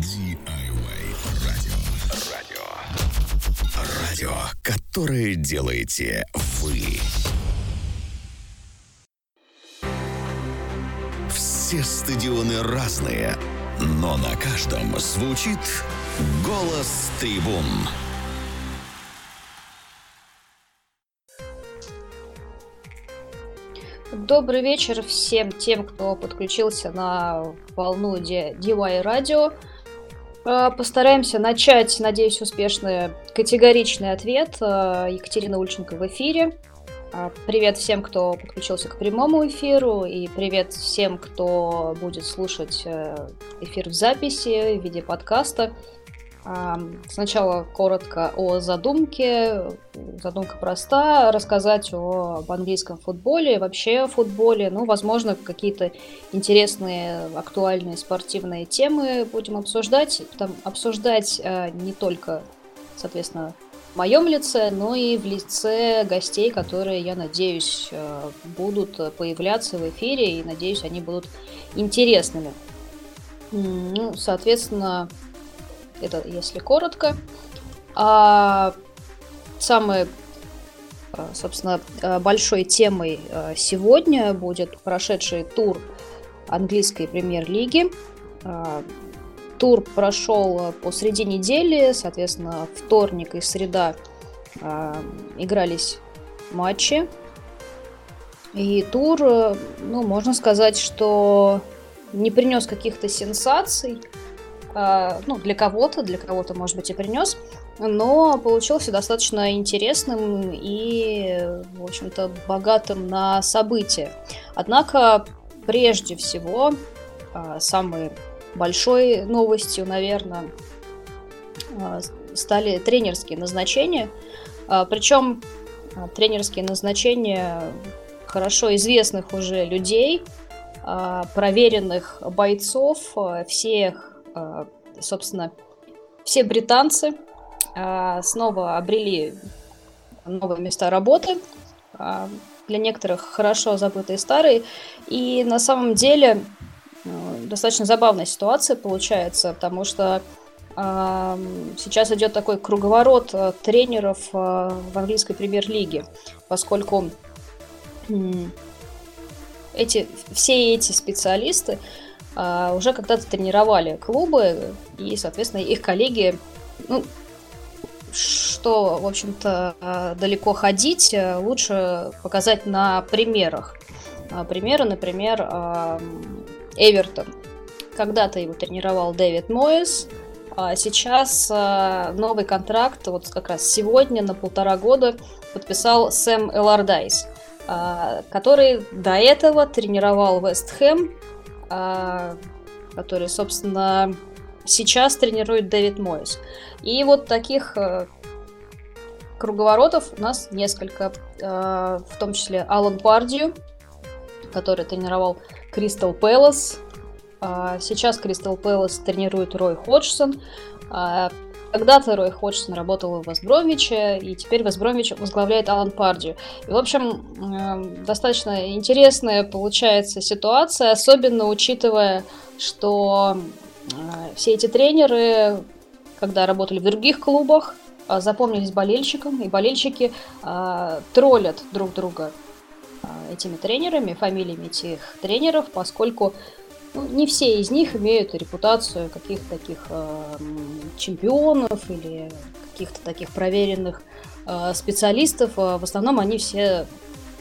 DIY радио. Радио. Радио, которое делаете вы. Все стадионы разные, но на каждом звучит голос трибун. Добрый вечер всем тем, кто подключился на волну DIY радио. А, постараемся начать, надеюсь, успешный категоричный ответ. А, Екатерина Ульченко в эфире. А, привет всем, кто подключился к прямому эфиру, и привет всем, кто будет слушать э, эфир в записи в виде подкаста. Сначала коротко о задумке. Задумка проста. Рассказать о, об английском футболе, вообще о футболе. Ну, возможно, какие-то интересные, актуальные спортивные темы будем обсуждать. Там, обсуждать э, не только, соответственно, в моем лице, но и в лице гостей, которые, я надеюсь, э, будут появляться в эфире, и надеюсь, они будут интересными. Ну, соответственно, это если коротко. А самой, а, собственно, а, большой темой а, сегодня будет прошедший тур английской премьер-лиги. Тур прошел посреди недели, соответственно, вторник и среда игрались матчи. И тур, ну, можно сказать, что не принес каких-то сенсаций. А, ну, для кого-то, для кого-то, может быть, и принес, но получился достаточно интересным и, в общем-то, богатым на события. Однако, прежде всего, а, самой большой новостью, наверное, а, стали тренерские назначения. Причем тренерские назначения хорошо известных уже людей, проверенных бойцов, всех собственно, все британцы а, снова обрели новые места работы. А, для некоторых хорошо забытые старые. И на самом деле достаточно забавная ситуация получается, потому что сейчас идет такой круговорот тренеров в английской премьер-лиге, поскольку эти, все эти специалисты а, уже когда-то тренировали клубы, и, соответственно, их коллеги, ну, что, в общем-то, а, далеко ходить, э, лучше показать на примерах. А, примеры, например, Эвертон. Когда-то его тренировал Дэвид Моэс, а сейчас новый контракт, вот как раз сегодня на полтора года подписал Сэм Элардайс, который до этого тренировал Вест Хэм, а, который, собственно, сейчас тренирует Дэвид Мойс. И вот таких э, круговоротов у нас несколько, э, в том числе Алан Пардию, который тренировал Кристал Пэлас. А, сейчас Кристал Пэлас тренирует Рой Ходжсон. Когда-то Рой Ходжсон работал в Вестбромвиче, и теперь Вестбромвич возглавляет Алан Пардию. И, в общем, э, достаточно интересная получается ситуация, особенно учитывая, что э, все эти тренеры, когда работали в других клубах, э, запомнились болельщикам, и болельщики троллят друг друга этими тренерами, фамилиями этих тренеров, поскольку ну, не все из них имеют репутацию каких-то таких э, чемпионов или каких-то таких проверенных э, специалистов. А в основном они все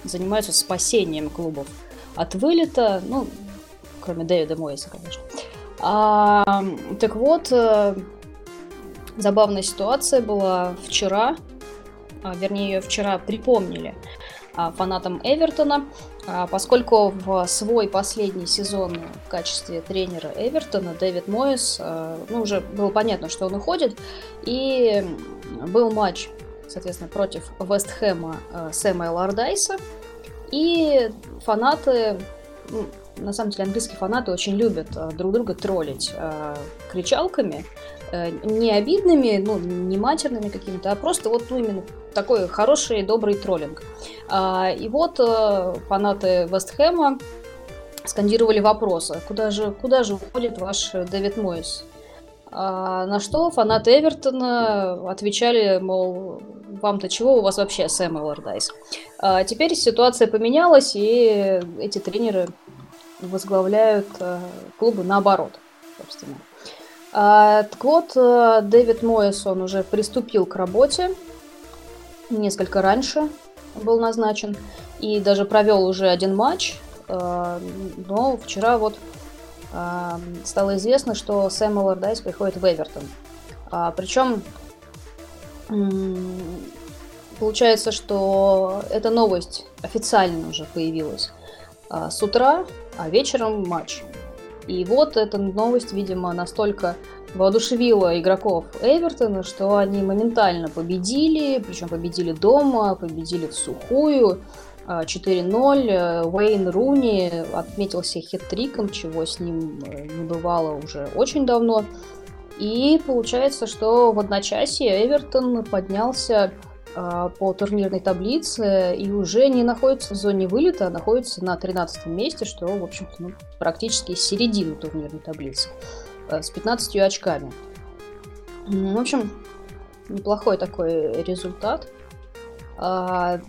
занимаются спасением клубов от вылета, ну, кроме Дэвида Мойса, конечно. А, так вот, э, забавная ситуация была вчера, а, вернее, ее вчера припомнили а, фанатам Эвертона, поскольку в свой последний сезон в качестве тренера Эвертона Дэвид Мойс, а, ну, уже было понятно, что он уходит, и был матч, соответственно, против Вестхэма Сэма Элардайса, и фанаты, ну, на самом деле английские фанаты очень любят друг друга троллить кричалками, не обидными, ну, не матерными какими-то, а просто вот ну, именно такой хороший, добрый троллинг. А, и вот э, фанаты Вестхэма скандировали вопросы, куда же, куда же уходит ваш Дэвид Мойс? А на что фанаты Эвертона отвечали, мол, вам-то чего, у вас вообще Сэм Аллардайс. А теперь ситуация поменялась, и эти тренеры возглавляют а, клубы наоборот, собственно. А, так вот, э, Дэвид Моэс, он уже приступил к работе, несколько раньше был назначен, и даже провел уже один матч, э, но вчера вот э, стало известно, что Сэм Аллардайс приходит в Эвертон. А, причем получается, что эта новость официально уже появилась с утра, а вечером матч. И вот эта новость, видимо, настолько воодушевила игроков Эвертона, что они моментально победили, причем победили дома, победили в сухую. 4-0. А, Уэйн Руни отметился хит-триком, чего с ним э, не бывало уже очень давно. И получается, что в одночасье Эвертон поднялся по турнирной таблице и уже не находится в зоне вылета, а находится на 13 месте, что, в общем-то, ну, практически середина турнирной таблицы э, с 15 очками. В общем, неплохой такой результат. А,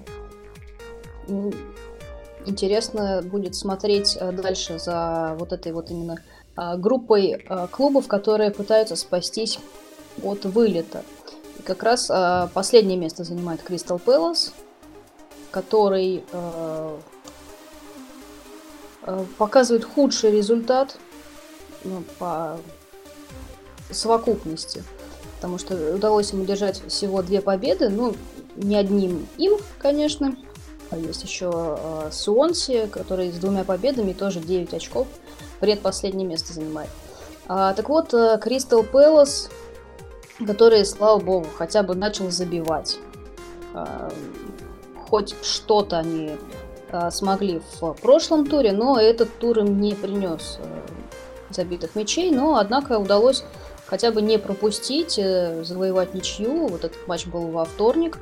интересно будет смотреть э, дальше за вот этой вот именно а, группой клубов, которые пытаются спастись от вылета. И как раз э, последнее место занимает Кристал Пэлас, который э, показывает худший результат ну, по совокупности. Потому что удалось ему держать всего две победы, ну, не одним им, конечно. Есть еще э, Суонси, который с двумя победами тоже 9 очков. Предпоследнее место занимает. А, так вот, Кристал Пэлас который, слава богу, хотя бы начал забивать. А, хоть что-то они а, смогли в прошлом туре, но этот тур им не принес э, забитых мячей, но однако удалось хотя бы не пропустить, э, завоевать ничью. Вот этот матч был во вторник.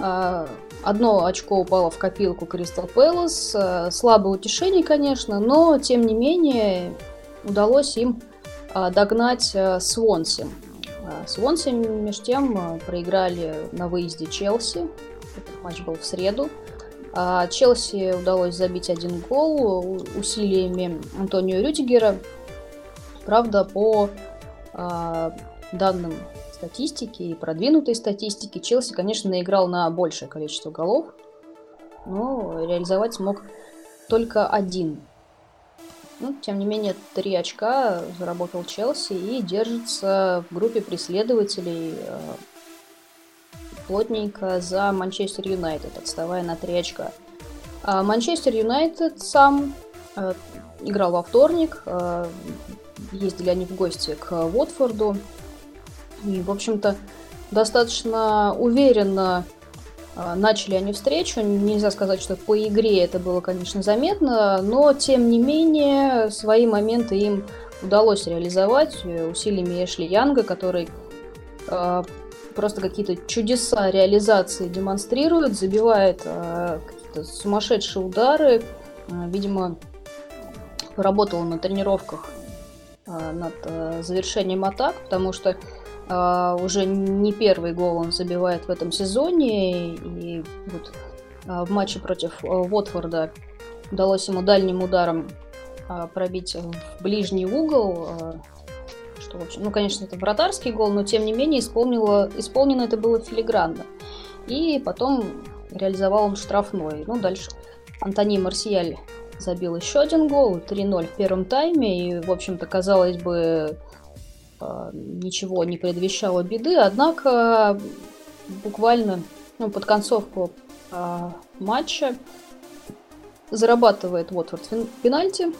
А, одно очко упало в копилку Кристал Пэлас. Слабое утешение, конечно, но тем не менее удалось им догнать Свонси. А, Свонси, меж тем, а, проиграли на выезде Челси. Этот матч был в среду. А, Челси удалось забить один гол усилиями Антонио Рюдигера. Правда, по данным статистики и продвинутой статистики, Челси, конечно, наиграл на большее количество голов, но реализовать смог только один ну, тем не менее, три очка заработал Челси и держится в группе преследователей э, плотненько за Манчестер Юнайтед, отставая на три очка. А Манчестер Юнайтед сам э, играл во вторник, э, ездили они в гости к Уотфорду. И, в общем-то, достаточно уверенно начали они встречу. Нельзя сказать, что по игре это было, конечно, заметно, но тем не менее свои моменты им удалось реализовать э, усилиями Эшли Янга, который э, просто какие-то чудеса реализации демонстрирует, забивает э, какие-то сумасшедшие удары. Э, видимо, поработал на тренировках э, над э, завершением атак, потому что уже не первый гол он забивает в этом сезоне. И вот uh, в матче против uh, Уотфорда удалось ему дальним ударом пробить в ближний угол. Что, в общем, ну, конечно, это вратарский гол, но тем не менее исполнило, исполнено это было филигранно. И потом реализовал он штрафной. Ну, дальше Антони Марсиаль забил еще один гол, 3-0 в первом тайме. И, в общем-то, казалось бы, Э, ничего не предвещало беды, однако буквально ну, под концовку э, матча зарабатывает Уотфорд пенальти.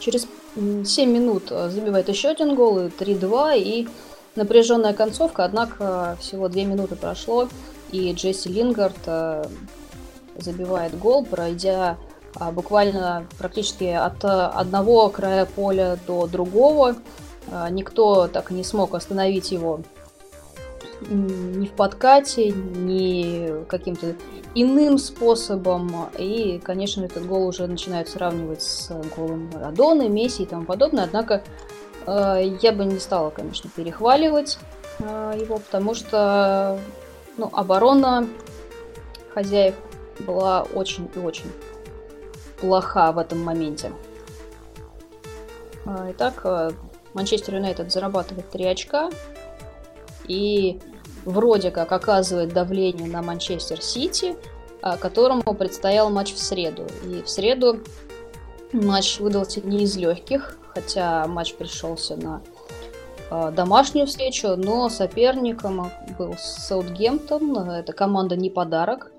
Через 7 минут э, забивает еще один гол, и 3-2, и напряженная концовка, однако всего 2 минуты прошло, и Джесси Лингард э, забивает гол, пройдя буквально практически от одного края поля до другого. А, никто так и не смог остановить его ни в подкате, ни каким-то иным способом. И, конечно, этот гол уже начинают сравнивать с голом Марадоны, Месси и тому подобное. Однако Я бы не стала, конечно, перехваливать его, потому что ну, оборона хозяев была очень и очень плоха в этом моменте. Итак, Манчестер Юнайтед зарабатывает 3 очка и вроде как оказывает давление на Манчестер Сити, которому предстоял матч в среду. И в среду матч выдался не из легких, хотя матч пришелся на э, домашнюю встречу, но соперником был Саутгемптон. Это команда не подарок.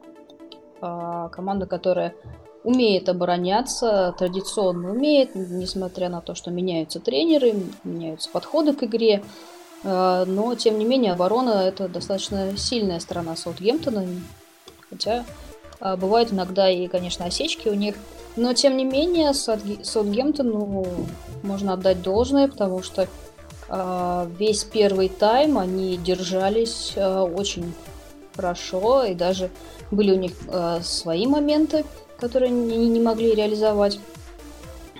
Э, команда, которая умеет обороняться, традиционно умеет, несмотря на то, что меняются тренеры, меняются подходы к игре. Э, но, тем не менее, оборона – это достаточно сильная сторона Саутгемптона. Хотя э, бывают иногда и, конечно, осечки у них. Но, тем не менее, Саутгемптону можно отдать должное, потому что э, весь первый тайм они держались очень хорошо, и даже были у них свои моменты – которые они не могли реализовать.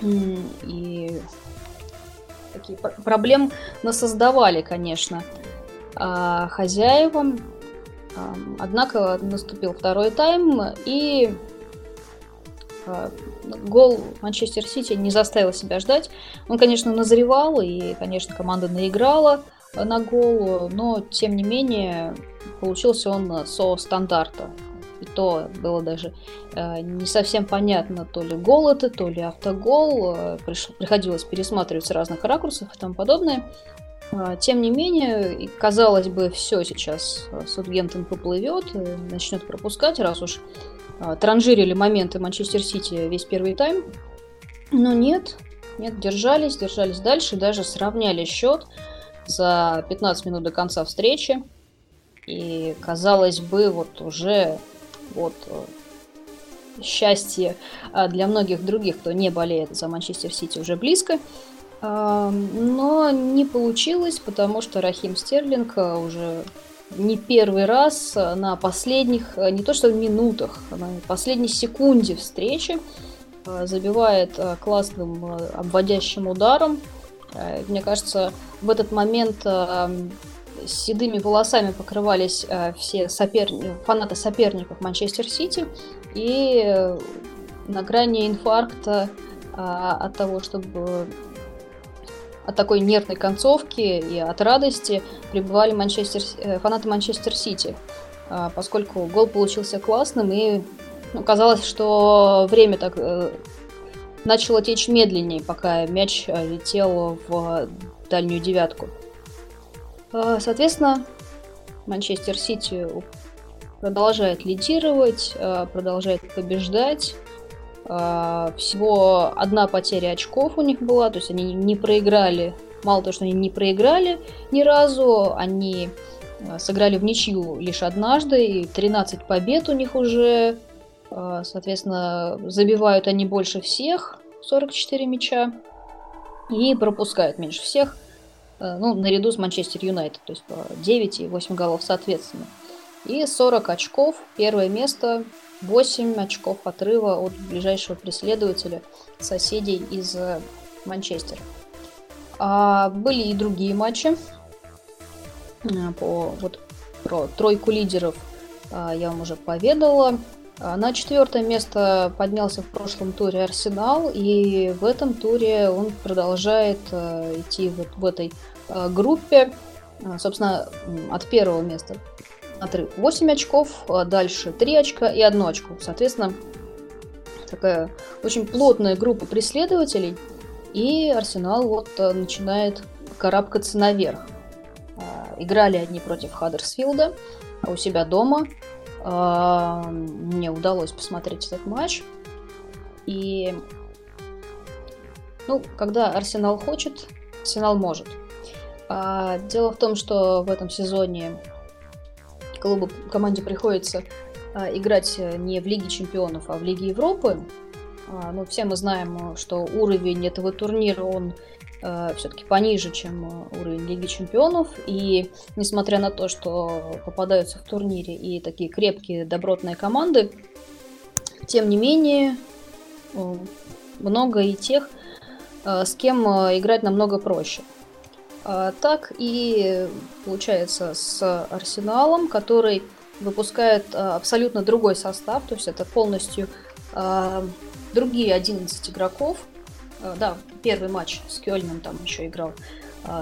И такие проблем насоздавали, конечно, а, хозяевам. Однако наступил второй тайм, и а, гол Манчестер Сити не заставил себя ждать. Он, конечно, назревал, и, конечно, команда наиграла на гол, но, тем не менее, получился он со стандарта. И то было даже э, не совсем понятно, то ли гол это, то ли автогол. Э, приш, приходилось пересматривать с разных ракурсов и тому подобное. Э, тем не менее, казалось бы, все сейчас э, Саутгемптон поплывет, э, начнет пропускать, раз уж э, транжирили моменты Манчестер Сити весь первый тайм. Но нет, нет, держались, держались дальше, даже сравняли счет за 15 минут до конца встречи. И казалось бы, вот уже вот э, счастье а для многих других, кто не болеет за Манчестер Сити, уже близко. Но не получилось, потому что Рахим Стерлинг э, уже не первый раз на последних, э, не то что минутах, а на последней секунде встречи забивает классным обводящим ударом. Мне кажется, в этот момент седыми волосами покрывались э, все сопер... фанаты соперников Манчестер Сити, и э, на грани инфаркта э, от того, чтобы от такой нервной концовки и от радости пребывали Манчестер... Фанаты Манчестер Сити, поскольку гол получился классным, и ну, казалось, что время так начало течь медленнее, пока мяч летел в дальнюю девятку. А, соответственно, Манчестер Сити продолжает лидировать, а, продолжает побеждать. А, всего одна потеря очков у них была, то есть они не проиграли. Мало того, что они не проиграли ни разу, они сыграли в ничью лишь однажды, и 13 побед у них уже. Соответственно, забивают они больше всех, 44 мяча, и пропускают меньше всех. Э, ну, наряду с Манчестер Юнайтед, то есть 9 и 8 голов соответственно. И 40 очков, первое место, 8 очков отрыва от ближайшего преследователя, соседей из э, Манчестера. А были и другие матчи. Э, по, вот, про тройку лидеров я вам уже поведала. А на четвертое место поднялся в прошлом туре Арсенал, и в этом туре он продолжает идти вот в этой Э, группе, э, собственно, от первого места отрыв 8 очков, а дальше 3 очка и 1 очко. Соответственно, такая очень плотная группа преследователей, и Арсенал вот э, начинает карабкаться наверх. Играли одни против Хаддерсфилда, а у себя дома. Мне удалось посмотреть этот матч. И ну, когда Арсенал хочет, Арсенал может. А, дело в том, что в этом сезоне клубу, команде приходится а, играть не в Лиге Чемпионов, а в Лиге Европы. А, ну, все мы знаем, что уровень этого турнира, он а, все-таки пониже, чем уровень Лиги Чемпионов. И несмотря на то, что попадаются в турнире и такие крепкие, добротные команды, тем не менее, много и тех, с кем играть намного проще. Так и получается с Арсеналом, который выпускает абсолютно другой состав, то есть это полностью другие 11 игроков. Да, первый матч с Кёльном там еще играл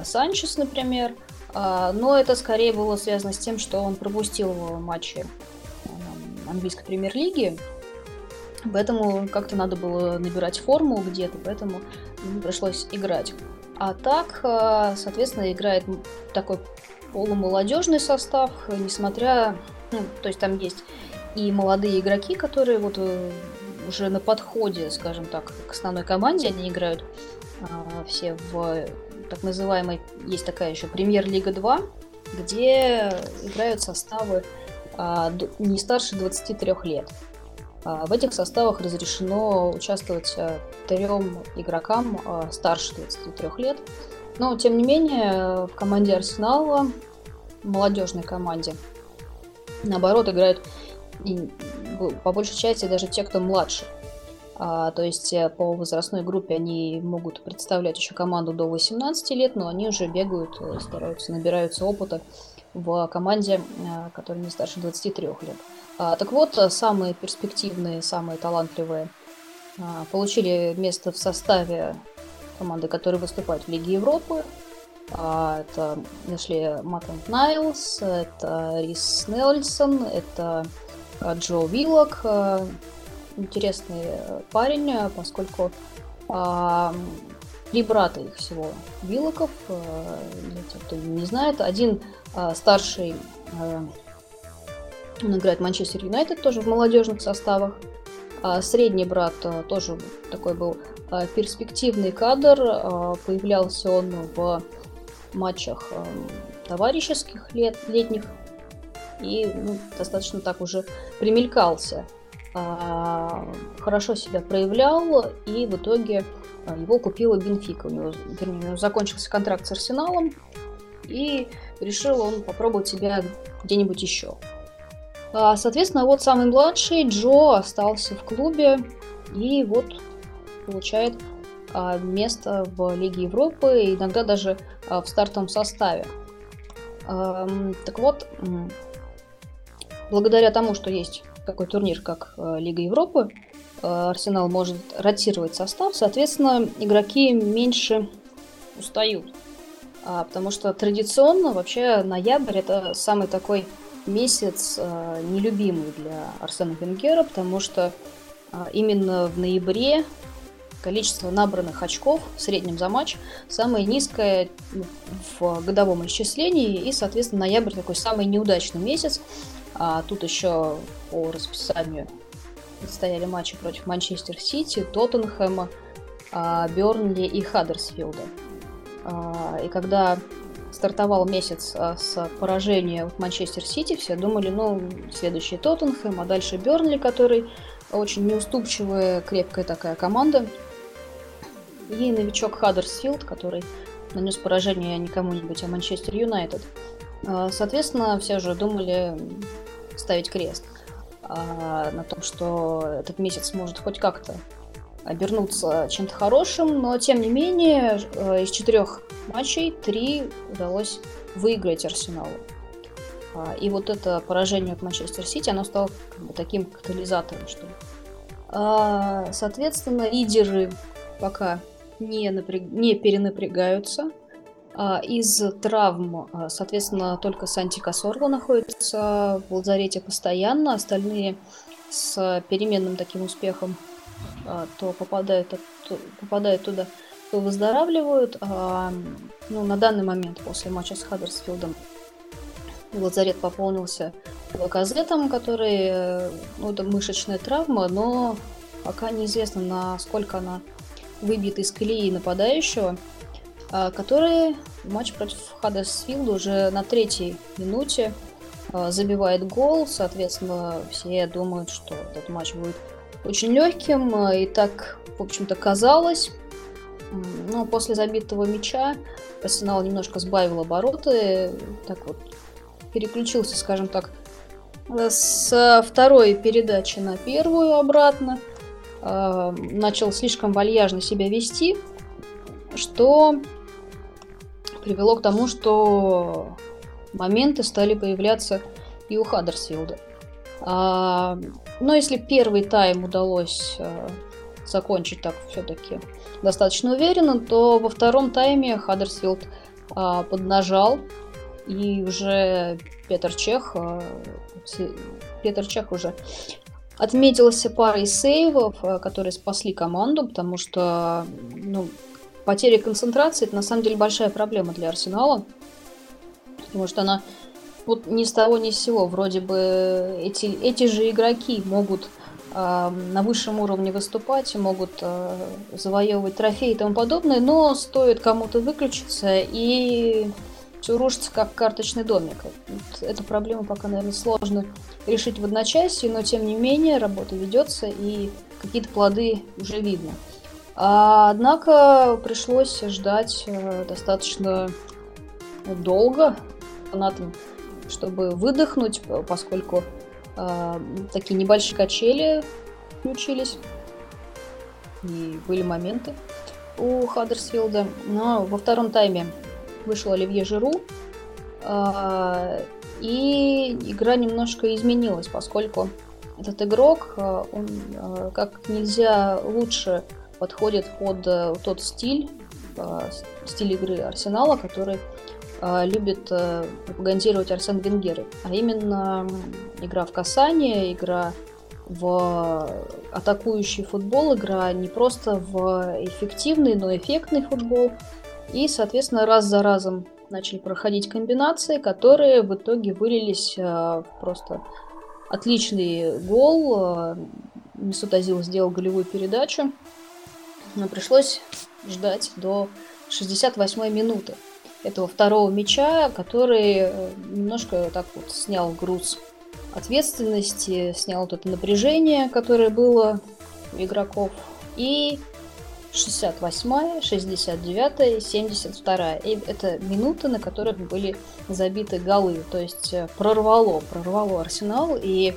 Санчес, например. Но это скорее было связано с тем, что он пропустил матчи английской премьер-лиги. Поэтому как-то надо было набирать форму где-то, поэтому пришлось играть. А так, э, соответственно, играет такой полумолодежный состав, несмотря... Ну, то есть там есть и молодые игроки, которые вот э, уже на подходе, скажем так, к основной команде, они играют а, все в так называемой, есть такая еще премьер-лига 2, где играют составы а, не старше 23 лет. А, в этих составах разрешено участвовать а, трем игрокам старше 23 лет. Но, тем не менее, в команде Арсенала, молодежной команде, наоборот, играют по большей части даже те, кто младше. А, то есть э, по возрастной группе они могут представлять еще команду до 18 лет, но они уже бегают, э, стараются, набираются опыта в команде, э, которая не старше 23 лет. А, так вот, самые перспективные, самые талантливые а, получили место в составе команды, которые выступают в Лиге Европы. А, это нашли Маттон Найлс, это Рис Нельсон, это Джо Виллок. Интересный парень, поскольку три брата их всего Виллоков, для тех, кто не знает. Один старший, он играет Манчестер Юнайтед, тоже в молодежных составах. А средний брат а, тоже такой был перспективный кадр. Появлялся он в матчах товарищеских лет, летних и ну, достаточно так уже примелькался. Хорошо себя проявлял и в итоге его купила Бенфика. У него, вернее, у него закончился контракт с Арсеналом, и решил он попробовать себя где-нибудь еще. А, соответственно, вот самый младший Джо остался в клубе и вот получает а, место в Лиге Европы, иногда даже а, в стартовом составе. Так вот, благодаря тому, что есть такой турнир, как Лига Европы, Арсенал может ротировать состав, соответственно, игроки меньше устают. Потому что традиционно вообще ноябрь это самый такой месяц а, нелюбимый для Арсена Венгера, потому что а, именно в ноябре количество набранных очков в среднем за матч самое низкое в годовом исчислении, и, соответственно, ноябрь такой самый неудачный месяц. А тут еще по расписанию стояли матчи против Манчестер Сити, Тоттенхэма, Бернли и Хаддерсфилда. А, и когда стартовал месяц а, с поражения от Манчестер Сити, все думали, ну, следующий Тоттенхэм, а дальше Бернли, который очень неуступчивая, крепкая такая команда. И новичок Хаддерсфилд, который нанес поражение не кому-нибудь, а Манчестер Юнайтед. А, соответственно, все же думали ставить крест на том, что этот месяц может хоть как-то обернуться чем-то хорошим, но тем не менее э, из четырех матчей три удалось выиграть Арсеналу. А, и вот это поражение от Манчестер Сити, оно стало как бы таким катализатором, что ли. А, соответственно, лидеры пока не, напряг... не перенапрягаются. А, из травм, соответственно, только Санти Касорло находится в лазарете постоянно, остальные с переменным таким успехом то попадают, попадают туда, то выздоравливают. А, ну, на данный момент, после матча с Хаддерсфилдом, лазарет пополнился лаказетом, который, ну, это мышечная травма, но пока неизвестно, насколько она выбьет из колеи нападающего, а, который в матче против Хаддерсфилда уже на третьей минуте а, забивает гол, соответственно, все думают, что этот матч будет очень легким, э, и так, в общем-то, казалось. Но после забитого мяча Арсенал немножко сбавил обороты, так вот переключился, скажем так, с второй передачи на первую обратно, э, начал слишком вальяжно себя вести, что привело к тому, что моменты стали появляться и у Хаддерсфилда. А, но если первый тайм удалось а, закончить так все-таки достаточно уверенно, то во втором тайме Хаддерсфилд а, поднажал, и уже Петр Чех, а, Петр Чех уже отметился парой сейвов, а, которые спасли команду, потому что ну, потеря концентрации это на самом деле большая проблема для Арсенала, потому что она вот ни с того ни с сего вроде бы эти, эти же игроки могут на высшем уровне выступать, могут э, завоевывать трофеи и тому подобное, но стоит кому-то выключиться и все рушится как карточный домик. Вот эту проблему пока, наверное, сложно решить в одночасье, но тем не менее работа ведется и какие-то плоды уже видно. А, однако пришлось ждать э, достаточно долго фанатам, чтобы выдохнуть, поскольку э, такие небольшие качели включились. И были моменты у Хаддерсфилда. Но во втором тайме вышел Оливье Жиру. Э, и игра немножко изменилась, поскольку этот игрок, э, он как нельзя лучше подходит под э, тот стиль, стиль игры Арсенала, который а, любит э, пропагандировать Арсен Венгер. А именно игра в касание, игра в атакующий футбол, игра не просто в эффективный, но эффектный футбол. И, соответственно, раз за разом начали проходить комбинации, которые в итоге вылились э, в просто отличный гол. Э, Месут Азил сделал голевую передачу, но пришлось ждать до 68-й минуты этого второго мяча, который э, немножко так вот снял груз ответственности, снял вот это напряжение, которое было у игроков. И 68-я, 69-я, 72-я. И это минуты, на которых были забиты голы. То есть э, прорвало, прорвало Арсенал. И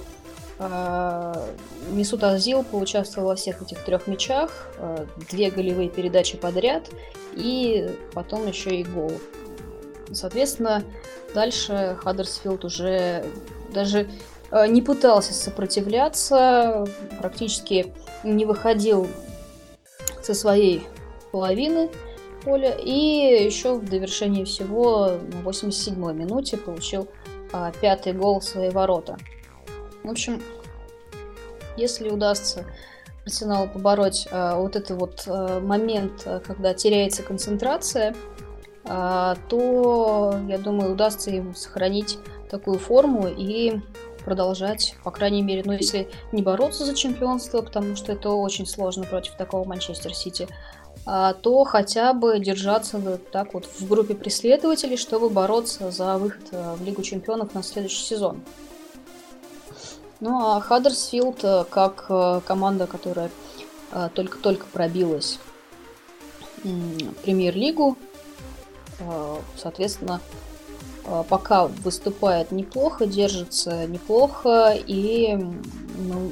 Мисут Азил поучаствовал во всех этих трех мячах. Э, две голевые передачи подряд. И потом еще и гол. Соответственно, дальше Хаддерсфилд уже даже э, не пытался сопротивляться, практически не выходил со своей половины поля. И еще в довершении всего на 87-й минуте получил пятый гол в свои ворота. В общем, если удастся Арсеналу побороть а, вот этот вот а, момент, когда теряется концентрация, а, то, я думаю, удастся им сохранить такую форму и продолжать, по крайней мере, ну, если не бороться за чемпионство, потому что это очень сложно против такого Манчестер Сити, а, то хотя бы держаться вот так вот в группе преследователей, чтобы бороться за выход э, в Лигу чемпионов на следующий сезон. Ну а Хаддерсфилд, э, как э, команда, которая только-только пробилась в премьер-лигу, Э, соответственно, э, пока выступает неплохо, держится неплохо, и ну,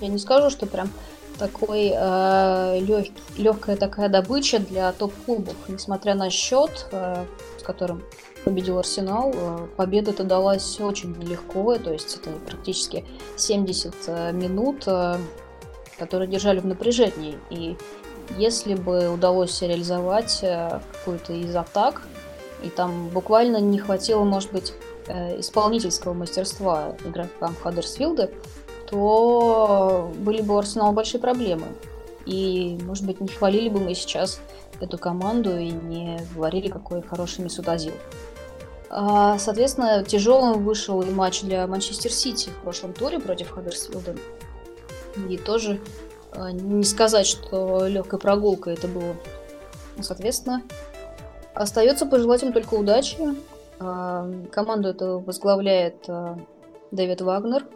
я не скажу, что прям такой э, лег, легкая такая добыча для топ-клубов, несмотря на счет, э, с которым победил Арсенал, э, победа-то далась очень легко, то есть это практически 70 э, минут, э, которые держали в напряжении, и если бы удалось реализовать какую-то из атак, и там буквально не хватило, может быть, исполнительского мастерства игрокам Хаддерсфилда, то были бы у Арсенала большие проблемы. И, может быть, не хвалили бы мы сейчас эту команду и не говорили, какой хороший Месут Азил. А, соответственно, тяжелым вышел и матч для Манчестер Сити в прошлом туре против Хаддерсфилда. И тоже а, не сказать, что легкая прогулка это было. Ну, соответственно, остается пожелать им только удачи. А, команду это возглавляет Дэвид Вагнер.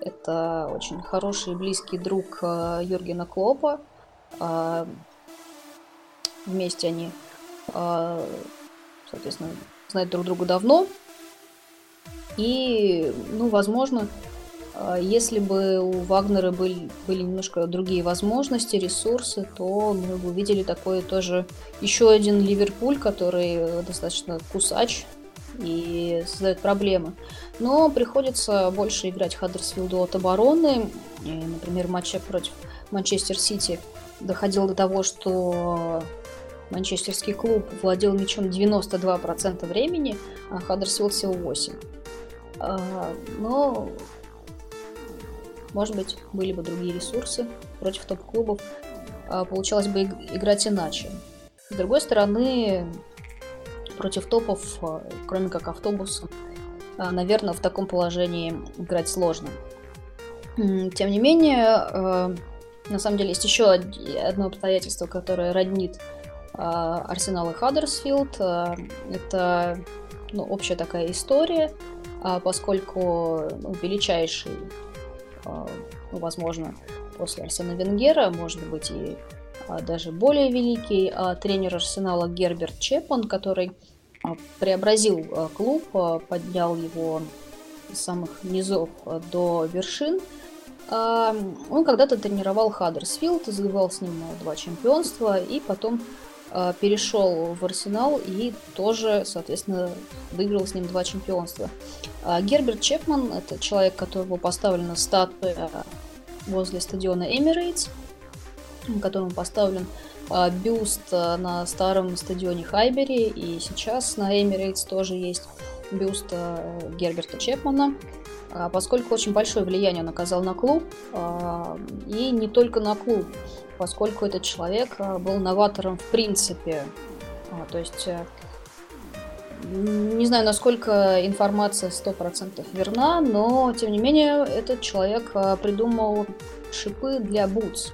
Это очень хороший и близкий друг Юргена Клопа. Вместе они, соответственно, знают друг друга давно. И, ну, возможно, А, если бы у Вагнера были, были немножко другие возможности, ресурсы, то мы бы увидели такой тоже еще один Ливерпуль, который достаточно кусач и создает проблемы. Но приходится больше играть Хаддерсфилду от обороны. И, например, в матче против Манчестер Сити доходил до того, что манчестерский клуб владел мячом 92% времени, а Хаддерсфилд всего 8%. А, но может быть, были бы другие ресурсы против топ-клубов, а, получалось бы играть иначе. С другой стороны, против топов, а, кроме как автобуса, наверное, в таком положении играть сложно. Тем не менее, на самом деле есть еще одно обстоятельство, которое роднит Арсенал и Хаддерсфилд. Это ну, общая такая история, поскольку ну, величайший ну, возможно, после Арсена Венгера, может быть, и даже более великий тренер Арсенала Герберт Чепман, который преобразил клуб, поднял его с самых низов до вершин. Он когда-то тренировал Хаддерсфилд, завоевал с ним два чемпионства и потом Э, перешел в Арсенал и тоже, соответственно, выиграл с ним два чемпионства. А Герберт Чепман – это человек, которого поставлена статуя возле стадиона Эмирейтс, которому поставлен э, бюст э, на старом стадионе Хайбери, и сейчас на Эмирейтс тоже есть бюст Герберта Чепмана, поскольку очень большое влияние он оказал на клуб, и не только на клуб поскольку этот человек а, был новатором в принципе. А, то есть э, не знаю, насколько информация 100% верна, но тем не менее этот человек а, придумал шипы для бутс.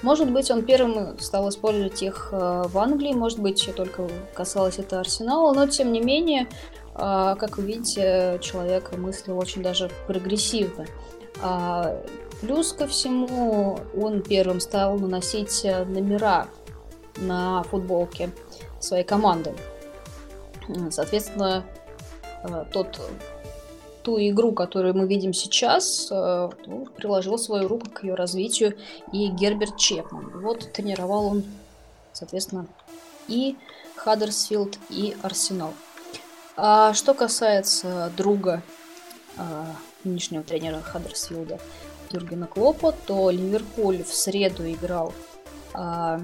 Может быть, он первым стал использовать их в Англии, может быть, только касалось это Арсенала, но тем не менее, как вы видите, человек мыслил очень даже прогрессивно. Плюс ко всему, он первым стал наносить э, номера на футболке своей команды. Соответственно, э, тот, ту игру, которую мы видим сейчас, э, ну, приложил свою руку к ее развитию и Герберт Чепман. Вот тренировал он, соответственно, и Хаддерсфилд, и Арсенал. А что касается друга нынешнего тренера Хаддерсфилда, Юргена Клопа, то Ливерпуль в среду играл э,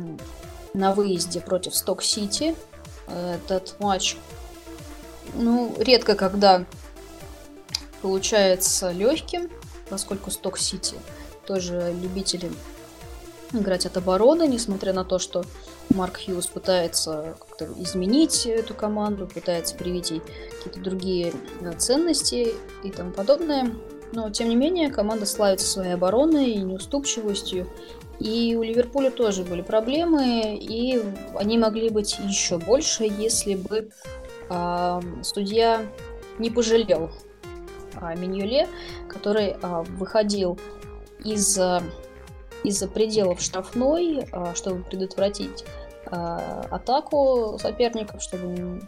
на выезде против Сток-Сити. Этот матч, ну, редко когда получается легким, поскольку Сток-Сити тоже любители играть от обороны, несмотря на то, что Марк Хьюз пытается как-то изменить эту команду, пытается привить ей какие-то другие э, ценности и тому подобное. Но, тем не менее, команда славится своей обороной и неуступчивостью. И у Ливерпуля тоже были проблемы, и они могли быть еще больше, если бы э, судья не пожалел э, Миньоле, который э, выходил из, э, из-за пределов штрафной, э, чтобы предотвратить атаку соперников, чтобы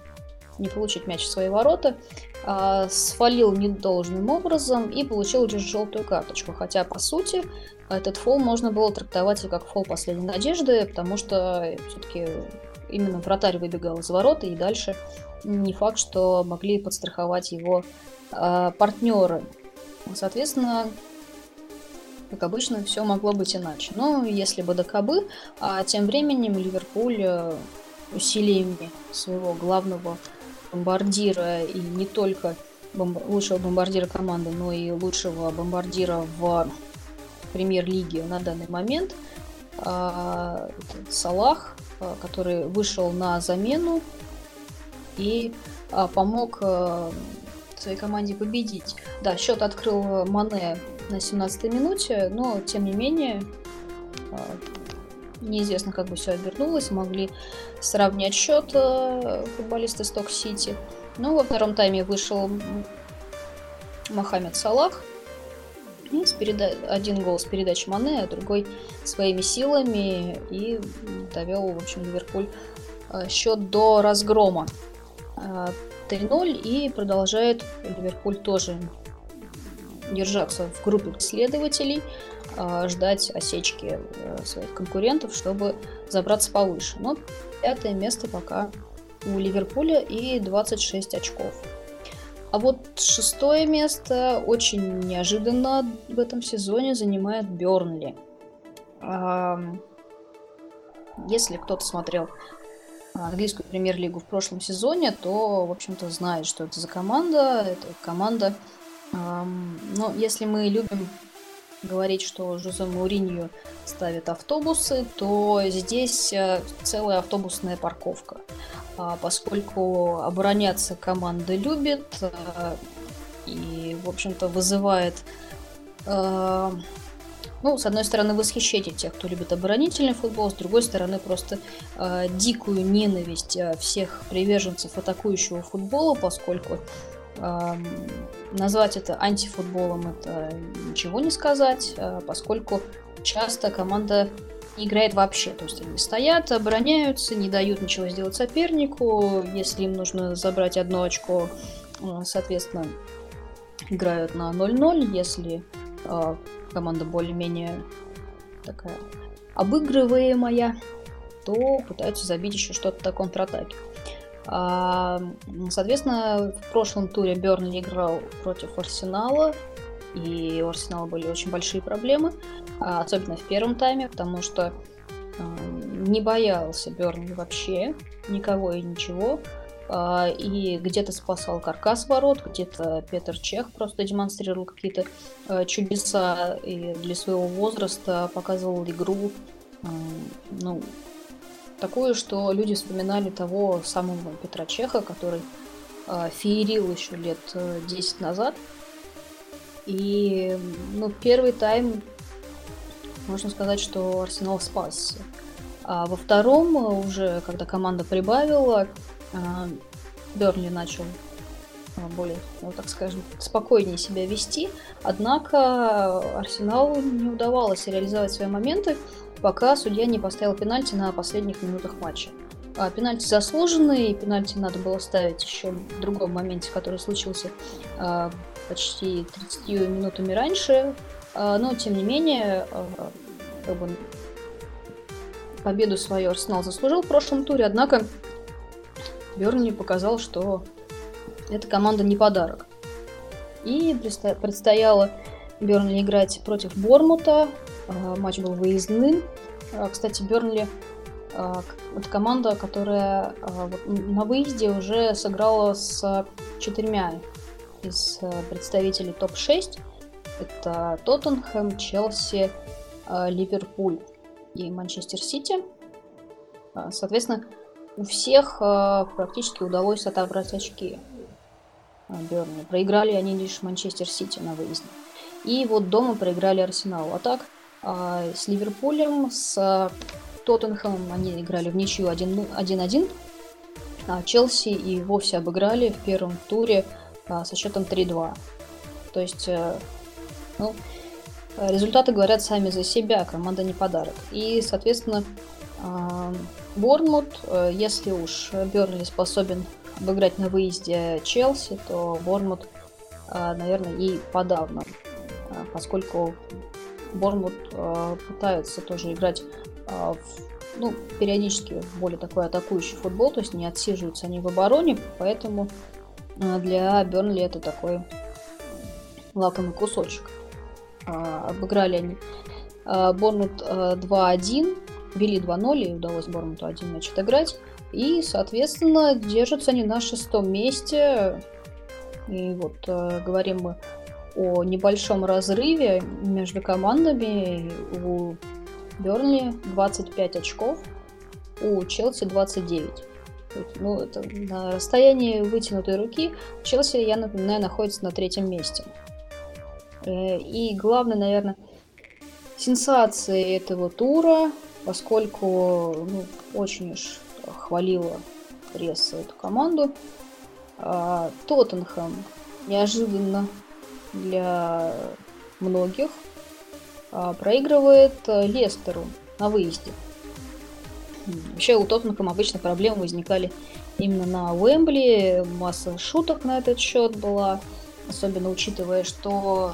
не получить мяч в свои ворота, э, свалил недолжным образом и получил лишь желтую карточку. Хотя, по сути, этот фол можно было трактовать как фол последней надежды, потому что все-таки именно вратарь выбегал из ворота, и дальше не факт, что могли подстраховать его э, партнеры. Соответственно, как обычно, все могло быть иначе. Но если бы до кобы, а тем временем Ливерпуль э, усилиями своего главного бомбардира и не только бомб... лучшего бомбардира команды, но и лучшего бомбардира в премьер-лиге на данный момент. А, Салах, а, который вышел на замену и а, помог своей команде победить. Да, счет открыл Мане на 17-й минуте, но тем не менее Неизвестно, как бы все обернулось. Могли сравнять счет э, футболисты Сток-Сити. Но во втором тайме вышел Мохаммед Салах. И с переда... один гол с передачи Мане, а другой своими силами. И довел, в общем, Ливерпуль э, счет до разгрома. 3-0 э, и продолжает Ливерпуль тоже держаться в группе следователей, ждать осечки э, своих конкурентов, чтобы забраться повыше. Но пятое место пока у Ливерпуля и 26 очков. А вот шестое место очень неожиданно в этом сезоне занимает Бернли. Если кто-то смотрел английскую премьер-лигу в прошлом сезоне, то, в общем-то, знает, что это за команда. Это команда... Но если мы любим говорить, что Жозе Мауриньо ставит автобусы, то здесь э, целая автобусная парковка. А, поскольку обороняться команда любит э, и, в общем-то, вызывает э, ну, с одной стороны, восхищение тех, кто любит оборонительный футбол, с другой стороны, просто дикую ненависть всех приверженцев атакующего футбола, поскольку назвать это антифутболом это ничего не сказать, э, поскольку часто команда не играет вообще. То есть они стоят, обороняются, не дают ничего сделать сопернику. Если им нужно забрать одно очко, э, соответственно, играют на 0-0. Если э, команда более-менее такая обыгрываемая, то пытаются забить еще что-то на контратаке. Соответственно, в прошлом туре Бернли играл против Арсенала, и у Арсенала были очень большие проблемы, а, особенно в первом тайме, потому что не боялся Бернли вообще никого и ничего. А, и где-то спасал каркас ворот, где-то Петр Чех просто демонстрировал какие-то а, чудеса и для своего возраста показывал игру, ну, такую, что люди вспоминали того самого Петра Чеха, который феерил еще лет 10 назад. И ну, первый тайм, можно сказать, что Арсенал спасся. А во втором, уже когда команда прибавила, а, Бернли начал более, ну, так скажем, спокойнее себя вести. Однако Арсеналу не удавалось реализовать свои моменты, пока судья не поставил пенальти на последних минутах матча. А пенальти заслуженный, пенальти надо было ставить еще в другом моменте, который случился а, почти 30 минутами раньше. А, но, тем не менее, а, как бы, победу свою Арсенал заслужил в прошлом туре, однако Бернли показал, что эта команда не подарок. И предстояло Бернли играть против Бормута. А, матч был выездным. А, кстати, Бернли это команда, которая на выезде уже сыграла с четырьмя из представителей топ-6. Это Тоттенхэм, Челси, Ливерпуль и Манчестер Сити. Соответственно, у всех э, практически удалось отобрать очки э, Берни. Проиграли они лишь Манчестер Сити на выезде. И вот дома проиграли Арсеналу. А так э, с Ливерпулем, с Тоттенхэмом они играли в ничью 1-1. А Челси и вовсе обыграли в первом туре э, со счетом 3-2. То есть, э, ну, результаты говорят сами за себя, команда не подарок. И, соответственно, Борнмут, э, если уж Бернли способен обыграть на выезде Челси, то Борнмут, наверное, и подавно, поскольку Борнмут пытается тоже играть в, ну, периодически в более такой атакующий футбол, то есть не отсиживаются они в обороне, поэтому для Бернли это такой лакомый кусочек. Обыграли они Борнмут 2-1, вели 2-0 и удалось Бормуту один матч отыграть. И, соответственно, держатся они на шестом месте. И вот э, говорим мы о небольшом разрыве между командами. У Бернли 25 очков, у Челси 29. Ну, это на расстоянии вытянутой руки. Челси, я напоминаю, находится на третьем месте. Э, и главное, наверное, сенсации этого тура поскольку ну, очень уж хвалила пресса эту команду. А, Тоттенхэм неожиданно для многих а, проигрывает Лестеру на выезде. Вообще у Тоттенхэма обычно проблемы возникали именно на Уэмбли, масса шуток на этот счет была, особенно учитывая, что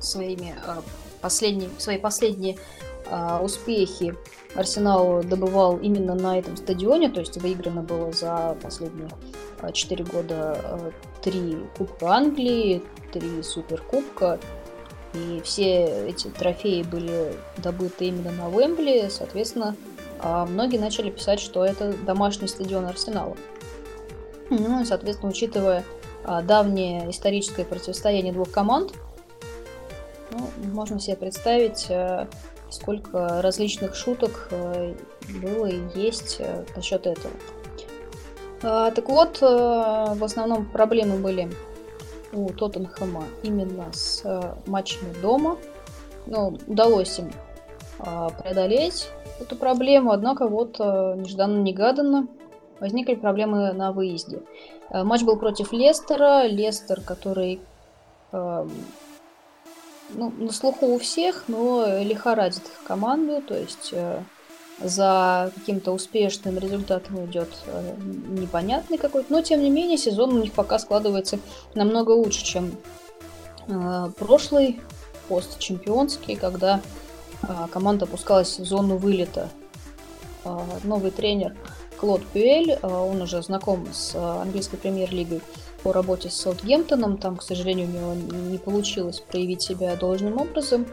своими последними, свои последние успехи Арсенал добывал именно на этом стадионе, то есть выиграно было за последние 4 года 3 Кубка Англии, 3 Суперкубка, и все эти трофеи были добыты именно на Уэмбли, соответственно, многие начали писать, что это домашний стадион Арсенала. Ну и, соответственно, учитывая давнее историческое противостояние двух команд, ну, можно себе представить, сколько различных шуток э, было и есть э, насчет этого. А, так вот, э, в основном проблемы были у Тоттенхэма именно с матчами дома. Ну, удалось им а, преодолеть эту проблему, однако вот нежданно-негаданно возникли проблемы на выезде. Матч был против Лестера. Лестер, который ну, на слуху у всех, но лихорадит команду, то есть э, за каким-то успешным результатом идет э, непонятный какой-то, но тем не менее сезон у них пока складывается намного лучше, чем э, прошлый постчемпионский, когда э, команда опускалась в зону вылета. Э, новый тренер Клод Пюэль, он уже знаком с английской премьер-лигой, по работе с Саутгемптоном. Там, к сожалению, у него не получилось проявить себя должным образом.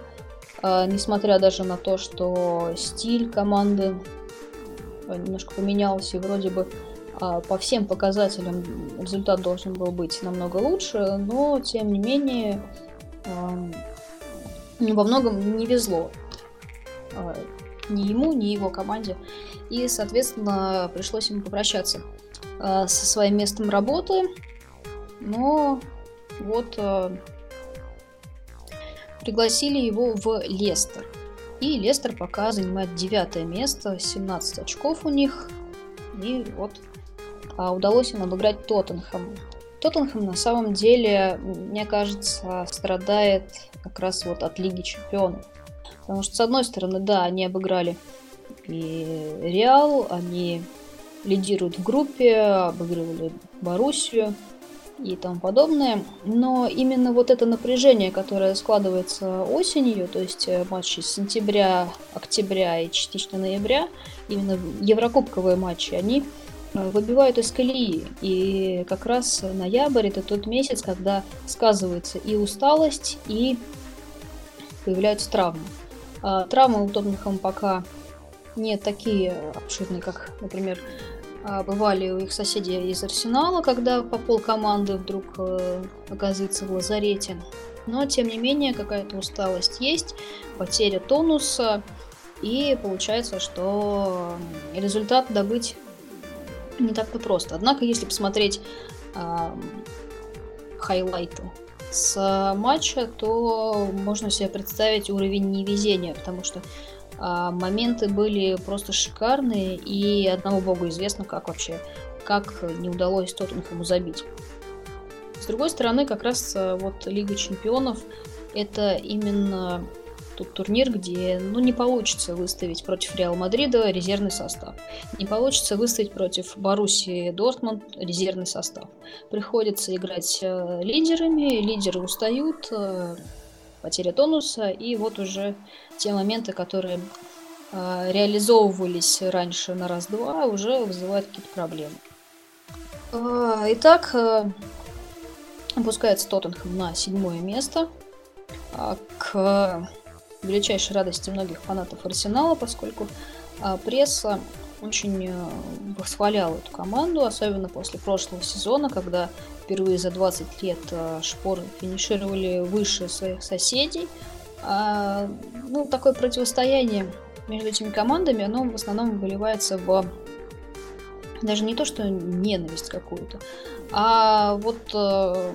А, несмотря даже на то, что стиль команды а, немножко поменялся, и вроде бы а, по всем показателям результат должен был быть намного лучше, но тем не менее во многом не везло ни ему, ни его команде. И, соответственно, пришлось ему попрощаться со своим местом работы. Но вот пригласили его в Лестер. И Лестер пока занимает девятое место, 17 очков у них. И вот а, удалось им обыграть Тоттенхэм. Тоттенхэм на самом деле, мне кажется, страдает как раз вот от Лиги Чемпионов. Потому что, с одной стороны, да, они обыграли и Реал, они лидируют в группе, обыгрывали Боруссию, и тому подобное. Но именно вот это напряжение, которое складывается осенью, то есть э, матчи с сентября, октября и частично ноября, именно еврокубковые матчи, они э, выбивают из колеи. И как раз ноябрь это тот месяц, когда сказывается и усталость, и появляются травмы. А, травмы у Тоттенхэма пока не такие обширные, как, например, бывали у их соседей из Арсенала, когда по пол команды вдруг э, оказывается в лазарете. Но, тем не менее, какая-то усталость есть, потеря тонуса, и получается, что результат добыть не так-то просто. Однако, если посмотреть э, хайлайты с матча, то можно себе представить уровень невезения, потому что моменты были просто шикарные, и одному богу известно, как вообще, как не удалось Тоттенхэму забить. С другой стороны, как раз а, вот Лига Чемпионов это именно тот турнир, где ну, не получится выставить против Реал Мадрида резервный состав. Не получится выставить против Боруссии Дортмунд резервный состав. Приходится играть э, лидерами, лидеры устают, э, потеря тонуса, и вот уже те моменты, которые э, реализовывались раньше на раз-два, уже вызывают какие-то проблемы. Э, итак, э, опускается Тоттенхэм на седьмое место. Э, к величайшей радости многих фанатов Арсенала, поскольку пресса очень э, восхвалял эту команду, особенно после прошлого сезона, когда впервые за 20 лет э, шпоры финишировали выше своих соседей. А, ну, такое противостояние между этими командами, оно в основном выливается в даже не то, что ненависть какую-то, а вот э,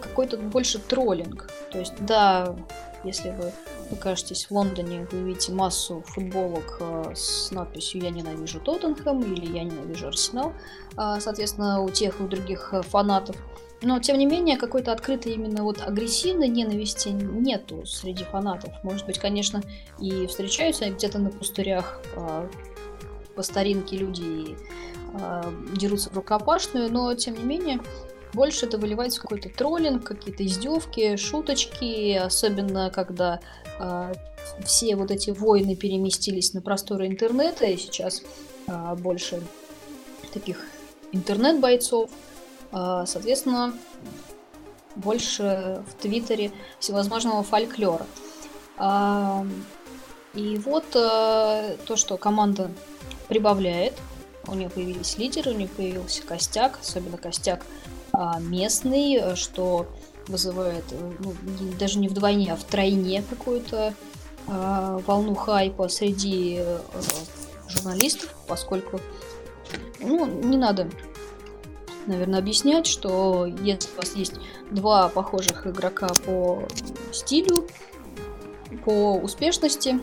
какой-то больше троллинг. То есть, да, если вы окажетесь в Лондоне, вы увидите массу футболок э, с надписью «Я ненавижу Тоттенхэм» или «Я ненавижу Арсенал», э, соответственно, у тех и у других э, фанатов. Но, тем не менее, какой-то открытой именно вот агрессивной ненависти нету среди фанатов. Может быть, конечно, и встречаются где-то на пустырях по старинке люди и дерутся в рукопашную, но, тем не менее, больше это выливается какой-то троллинг, какие-то издевки, шуточки, особенно когда э, все вот эти войны переместились на просторы интернета, и сейчас э, больше таких интернет-бойцов. Э, соответственно, больше в Твиттере всевозможного фольклора. Э, и вот э, то, что команда прибавляет, у нее появились лидеры, у нее появился костяк, особенно костяк а, местный, что вызывает э, ну, даже не вдвойне, а в тройне какую-то а, волну хайпа среди а, журналистов, поскольку ну, не надо, наверное, объяснять, что если у вас есть два похожих игрока по стилю, по успешности,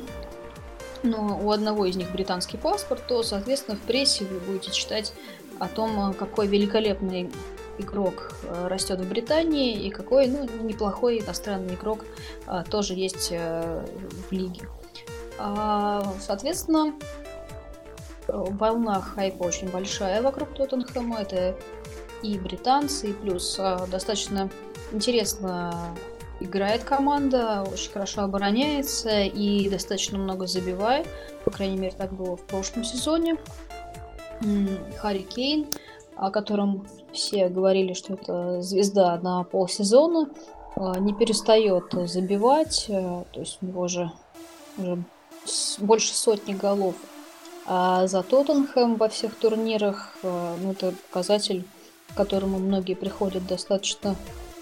но у одного из них британский паспорт, то, соответственно, в прессе вы будете читать о том, какой великолепный игрок э, растет в Британии и какой ну, неплохой иностранный игрок а, тоже есть а, в лиге. А, соответственно, волна хайпа очень большая вокруг Тоттенхэма. Это и британцы, и плюс а, достаточно интересно играет команда, очень хорошо обороняется и достаточно много забивает. По крайней мере, так было в прошлом сезоне. Харри Кейн, о котором все говорили, что это звезда на полсезона, а, не перестает забивать. Э, то есть у него уже, уже больше сотни голов а за Тоттенхэм во всех турнирах. Э, ну, это показатель, которому многие приходят достаточно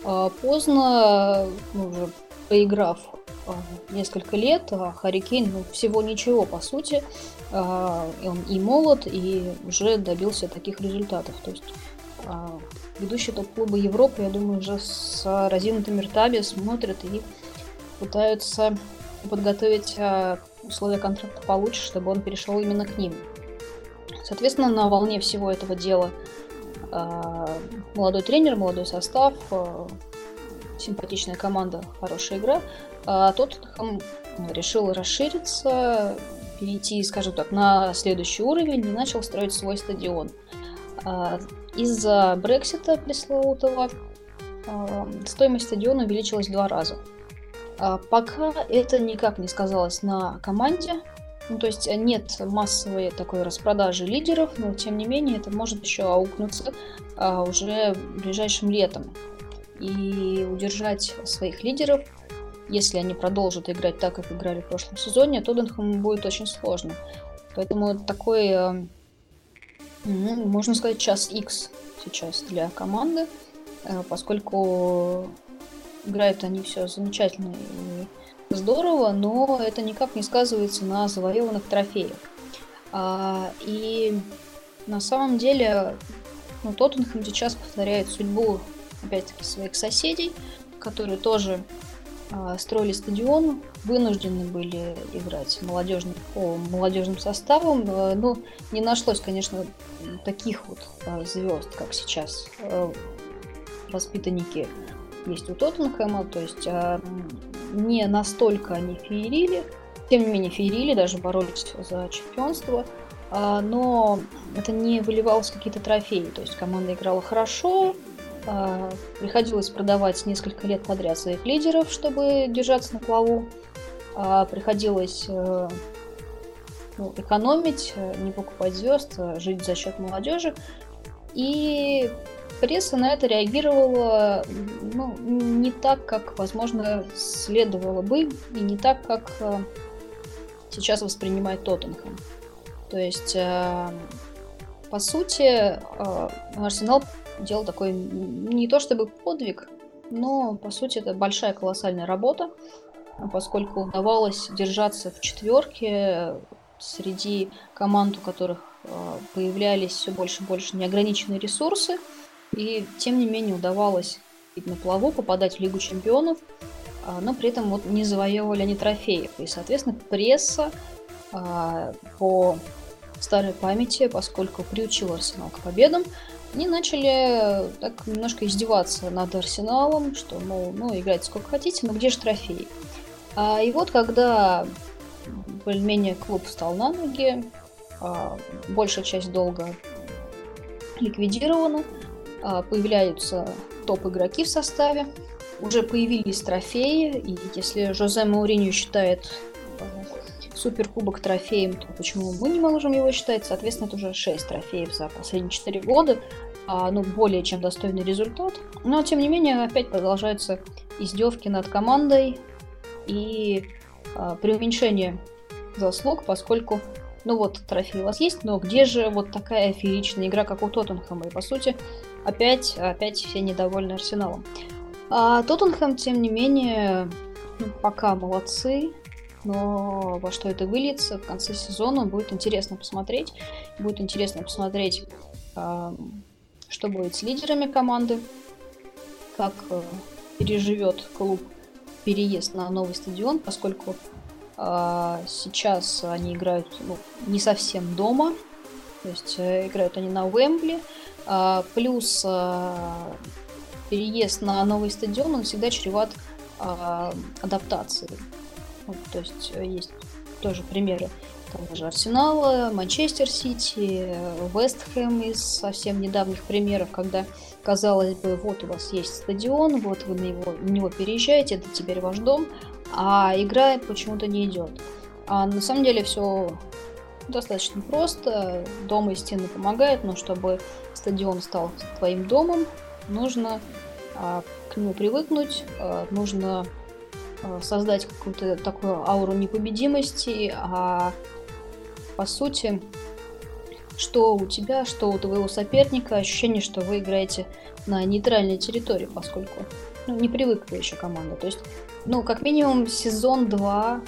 а, поздно, ну, уже поиграв а, несколько лет, а Харри ну, всего ничего, по сути. Он и молод, и уже добился таких результатов. То есть ведущие топ-клубы Европы, я думаю, уже с разинутыми ртами смотрят и пытаются подготовить условия контракта получше, чтобы он перешел именно к ним. Соответственно, на волне всего этого дела – а, молодой тренер, молодой состав, а, симпатичная команда, хорошая игра. А Тоттенхэм решил расшириться, перейти, скажем так, на следующий уровень и начал строить свой стадион. А, из-за Брексита пресловутого стоимость стадиона увеличилась в два раза. Пока это никак не сказалось на команде, ну, то есть нет массовой такой распродажи лидеров, но тем не менее это может еще аукнуться а, уже ближайшим летом. И удержать своих лидеров, если они продолжат играть так, как играли в прошлом сезоне, Тоттенхэму будет очень сложно. Поэтому такой, э, ну, можно сказать, час X сейчас для команды, э, поскольку играют они все замечательно и здорово, но это никак не сказывается на завоеванных трофеях. А, и на самом деле ну, Тоттенхэм сейчас повторяет судьбу, опять-таки, своих соседей, которые тоже а, строили стадион, вынуждены были играть молодежным, по молодежным составам. А, ну, не нашлось, конечно, таких вот а, звезд, как сейчас а, воспитанники есть у Тоттенхэма, то есть а, не настолько они феерили, тем не менее феерили, даже боролись за чемпионство, а, но это не выливалось в какие-то трофеи, то есть команда играла хорошо, а, приходилось продавать несколько лет подряд своих лидеров, чтобы держаться на плаву, а, приходилось э, ну, экономить, не покупать звезд, жить за счет молодежи. И Пресса на это реагировала ну, не так, как, возможно, следовало бы, и не так, как э, сейчас воспринимает Тоттенхэм. То есть, э, по сути, э, Арсенал делал такой не то чтобы подвиг, но, по сути, это большая колоссальная работа, поскольку удавалось держаться в четверке среди команд, у которых появлялись все больше и больше неограниченные ресурсы – и тем не менее удавалось на плаву, попадать в Лигу чемпионов, а, но при этом вот не завоевывали они трофеев. И, соответственно, пресса а, по старой памяти, поскольку приучил Арсенал к победам, они начали так немножко издеваться над Арсеналом, что, мол, ну, играйте сколько хотите, но где же трофеи? А, и вот когда более-менее клуб встал на ноги, а, большая часть долга ликвидирована, появляются топ-игроки в составе, уже появились трофеи, и если Жозе Мауриньо считает суперкубок трофеем, то почему мы не можем его считать? Соответственно, это уже 6 трофеев за последние 4 года, а, ну, более чем достойный результат. Но, тем не менее, опять продолжаются издевки над командой и а, преуменьшение заслуг, поскольку ну вот, трофей у вас есть, но где же вот такая фееричная игра, как у Тоттенхэма? И, по сути, опять, опять все недовольны Арсеналом. А Тоттенхэм, тем не менее, ну, пока молодцы, но во что это выльется в конце сезона, будет интересно посмотреть. Будет интересно посмотреть, что будет с лидерами команды, как э, переживет клуб переезд на новый стадион, поскольку а, сейчас они играют ну, не совсем дома, то есть э, играют они на Уэмбли. А, плюс а, переезд на новый стадион, он всегда чреват адаптацией. Вот, то есть э, есть тоже примеры там же Арсенала, Манчестер Сити, Вест Хэм из совсем недавних примеров, когда казалось бы, вот у вас есть стадион, вот вы на него, на него переезжаете, это теперь ваш дом, а игра почему-то не идет. А на самом деле все достаточно просто. Дом и стены помогают, но чтобы стадион стал твоим домом, нужно а, к нему привыкнуть, а, нужно а, создать какую-то такую ауру непобедимости, а по сути, что у тебя, что у твоего соперника, ощущение, что вы играете на нейтральной территории, поскольку ну, не привыкла еще команда. То есть ну, как минимум, сезон 2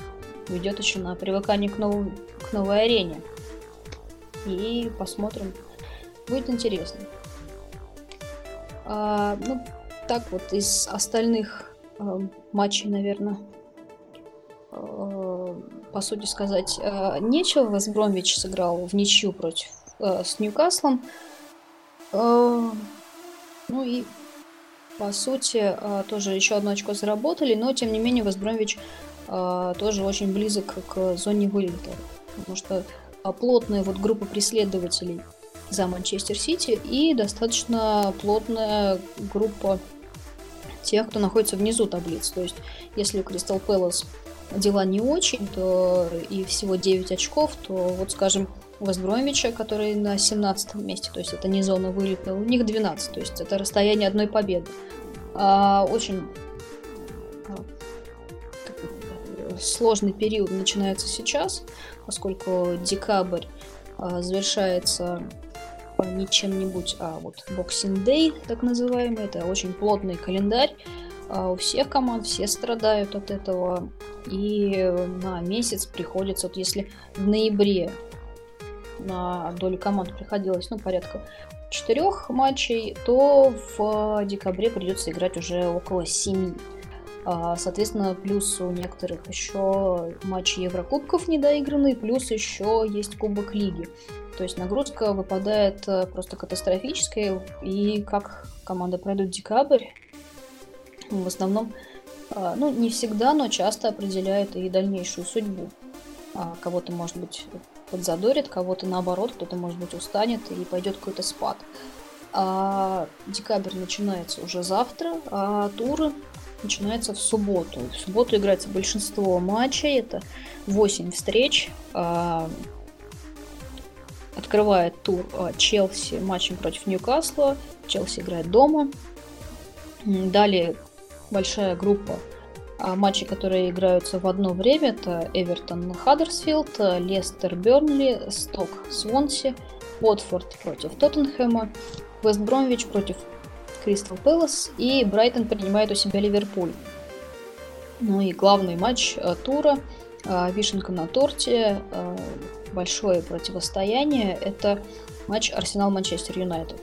уйдет еще на привыкание к, нов... к новой арене. И посмотрим. Будет интересно. А, ну, так вот, из остальных э, матчей, наверное, э, по сути сказать, э, нечего. Вестбромвич сыграл в ничью против э, с Ньюкаслом. Э, ну и по сути, а, тоже еще одно очко заработали, но тем не менее Вестбромвич а, тоже очень близок к зоне вылета, потому что а, плотная вот группа преследователей за Манчестер Сити и достаточно плотная группа тех, кто находится внизу таблицы. То есть, если у Кристал Пэлас дела не очень, то и всего 9 очков, то вот, скажем, у Вестбромвича, который на 17 месте, то есть это не зона вылета, у них 12, то есть это расстояние одной победы. А, очень а, сложный период начинается сейчас, поскольку декабрь а, завершается не чем-нибудь, а вот Boxing Day, так называемый, это очень плотный календарь, а у всех команд, все страдают от этого, и на месяц приходится, вот если в ноябре на долю команд приходилось, ну, порядка четырех матчей, то в декабре придется играть уже около семи. А, соответственно, плюс у некоторых еще матчи Еврокубков недоиграны, плюс еще есть Кубок Лиги. То есть нагрузка выпадает э, просто катастрофическая, и как команда пройдут декабрь, в основном, а, ну, не всегда, но часто определяет и дальнейшую судьбу. А, кого-то, может быть, подзадорит, кого-то наоборот, кто-то, может быть, устанет и пойдет какой-то спад. А декабрь начинается уже завтра, а тур начинается в субботу. В субботу играется большинство матчей, это 8 встреч. А, открывает тур а, Челси матчем против Ньюкасла. Челси играет дома. Далее большая группа а матчи, которые играются в одно время, это Эвертон Хаддерсфилд, Лестер Бернли, Сток Свонси, Уотфорд против Тоттенхэма, Вест Бромвич против Кристал Пэлас и Брайтон принимает у себя Ливерпуль. Ну и главный матч э, тура, э, вишенка на торте, э, большое противостояние, это матч Арсенал-Манчестер Юнайтед.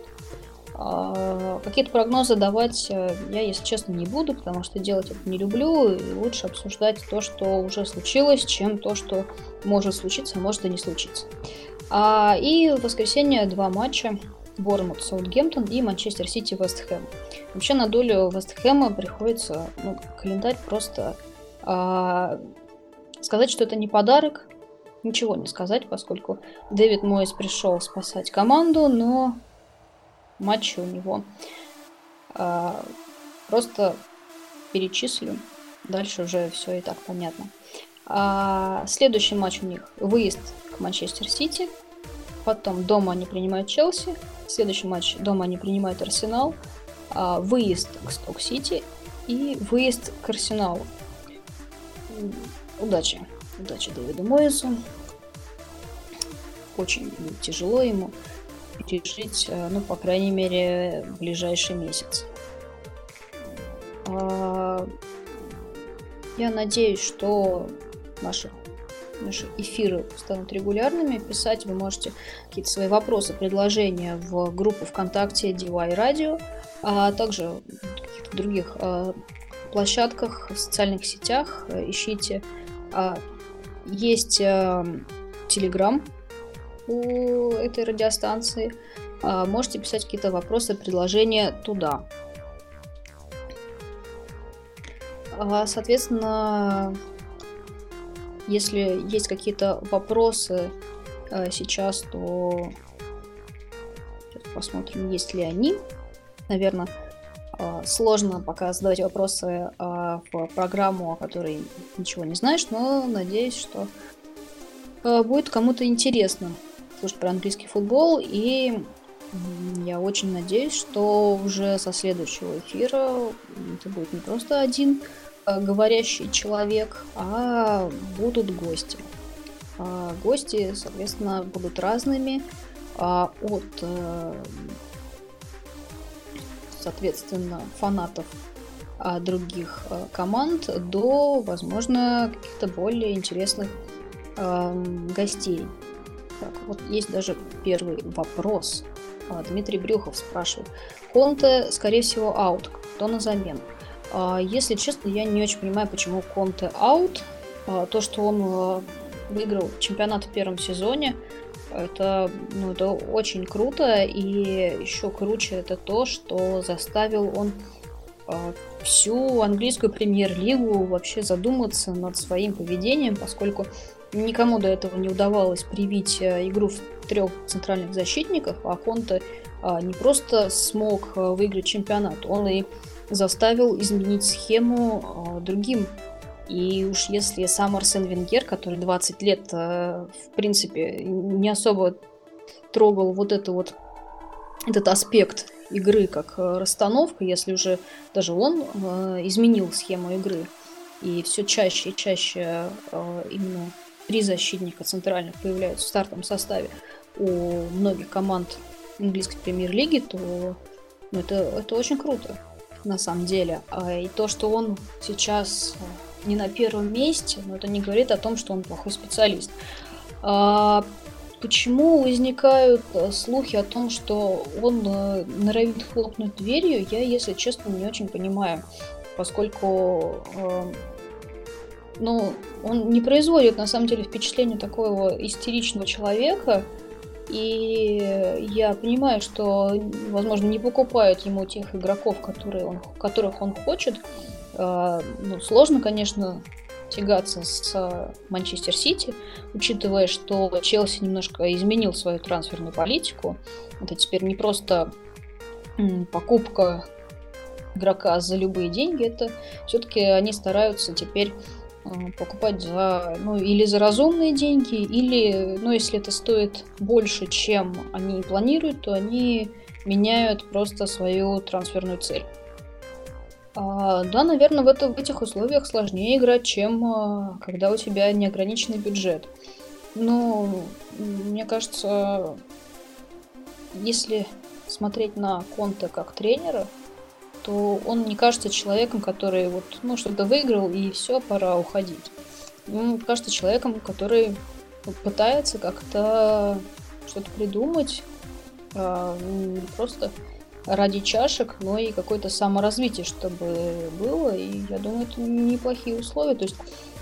А, какие-то прогнозы давать я, если честно, не буду, потому что делать это не люблю, и лучше обсуждать то, что уже случилось, чем то, что может случиться, а может и не случиться. А, и в воскресенье два матча. Бормут, Саутгемптон и Манчестер Сити, Вест Хэм. Вообще на долю Вест Хэма приходится ну, календарь просто а, сказать, что это не подарок, ничего не сказать, поскольку Дэвид Мойс пришел спасать команду, но матчи у него. А, просто перечислю. Дальше уже все и так понятно. А, следующий матч у них выезд к Манчестер Сити. Потом дома они принимают Челси. Следующий матч дома они принимают Арсенал. А, выезд к Сток Сити и выезд к Арсеналу. Удачи. Удачи Дэвиду Моису. Очень тяжело ему пережить, э, ну, по крайней мере, ближайший месяц. А, я надеюсь, что наши, наши эфиры станут регулярными. Писать вы можете какие-то свои вопросы, предложения в группу ВКонтакте DY Radio, а также в каких-то других а, площадках, в социальных сетях. Ищите. А, есть Телеграм у этой радиостанции. Можете писать какие-то вопросы, предложения туда. А, соответственно, если есть какие-то вопросы э, сейчас, то сейчас посмотрим, есть ли они. Наверное, э, сложно пока задавать вопросы э, в программу, о которой ничего не знаешь, но надеюсь, что будет кому-то интересно слушать про английский футбол. И я очень надеюсь, что уже со следующего эфира это будет не просто один Э, говорящий человек, а будут гости. А гости, соответственно, будут разными а от, э, соответственно, фанатов а, других э, команд до, возможно, каких-то более интересных гостей. Так, вот есть даже первый вопрос. Дмитрий Брюхов спрашивает. Конте, скорее всего, аут. Кто на замену? А, если честно, я не очень понимаю, почему Конте аут. А, то, что он а, выиграл чемпионат в первом сезоне, это, ну, это очень круто. И еще круче это то, что заставил он всю английскую премьер-лигу вообще задуматься над своим поведением, поскольку никому до этого не удавалось привить игру в трех центральных защитников, а Конте не просто смог выиграть чемпионат, он и заставил изменить схему э, другим. И уж если сам Арсен Венгер, который 20 лет, э, в принципе, не особо трогал вот это вот этот аспект игры как э, расстановка, если уже даже он изменил схему игры, и все чаще и чаще именно три защитника центральных появляются в стартовом составе у многих команд английской премьер-лиги, то ну, это, это очень круто на самом деле. А, и то, что он сейчас э, не на первом месте, но это не говорит о том, что он плохой специалист. А, почему возникают э, слухи о том, что он э, норовит хлопнуть дверью, я, если честно, не очень понимаю, поскольку ну, он не производит на самом деле впечатление такого истеричного человека, и я понимаю, что, возможно, не покупают ему тех игроков, которые он, которых он хочет. А, ну, сложно, конечно, тягаться с Манчестер Сити, учитывая, что Челси немножко изменил свою трансферную политику. Это теперь не просто покупка игрока за любые деньги, это все-таки они стараются теперь покупать за, ну, или за разумные деньги, или, ну, если это стоит больше, чем они планируют, то они меняют просто свою трансферную цель. А, да, наверное, в, это, в этих условиях сложнее играть, чем а, когда у тебя неограниченный бюджет. Но мне кажется, если смотреть на Конта как тренера, то он не кажется человеком, который вот, ну, что-то выиграл, и все, пора уходить. Он кажется человеком, который пытается как-то что-то придумать, а, не просто ради чашек, но и какое-то саморазвитие, чтобы было. И я думаю, это неплохие условия. То есть,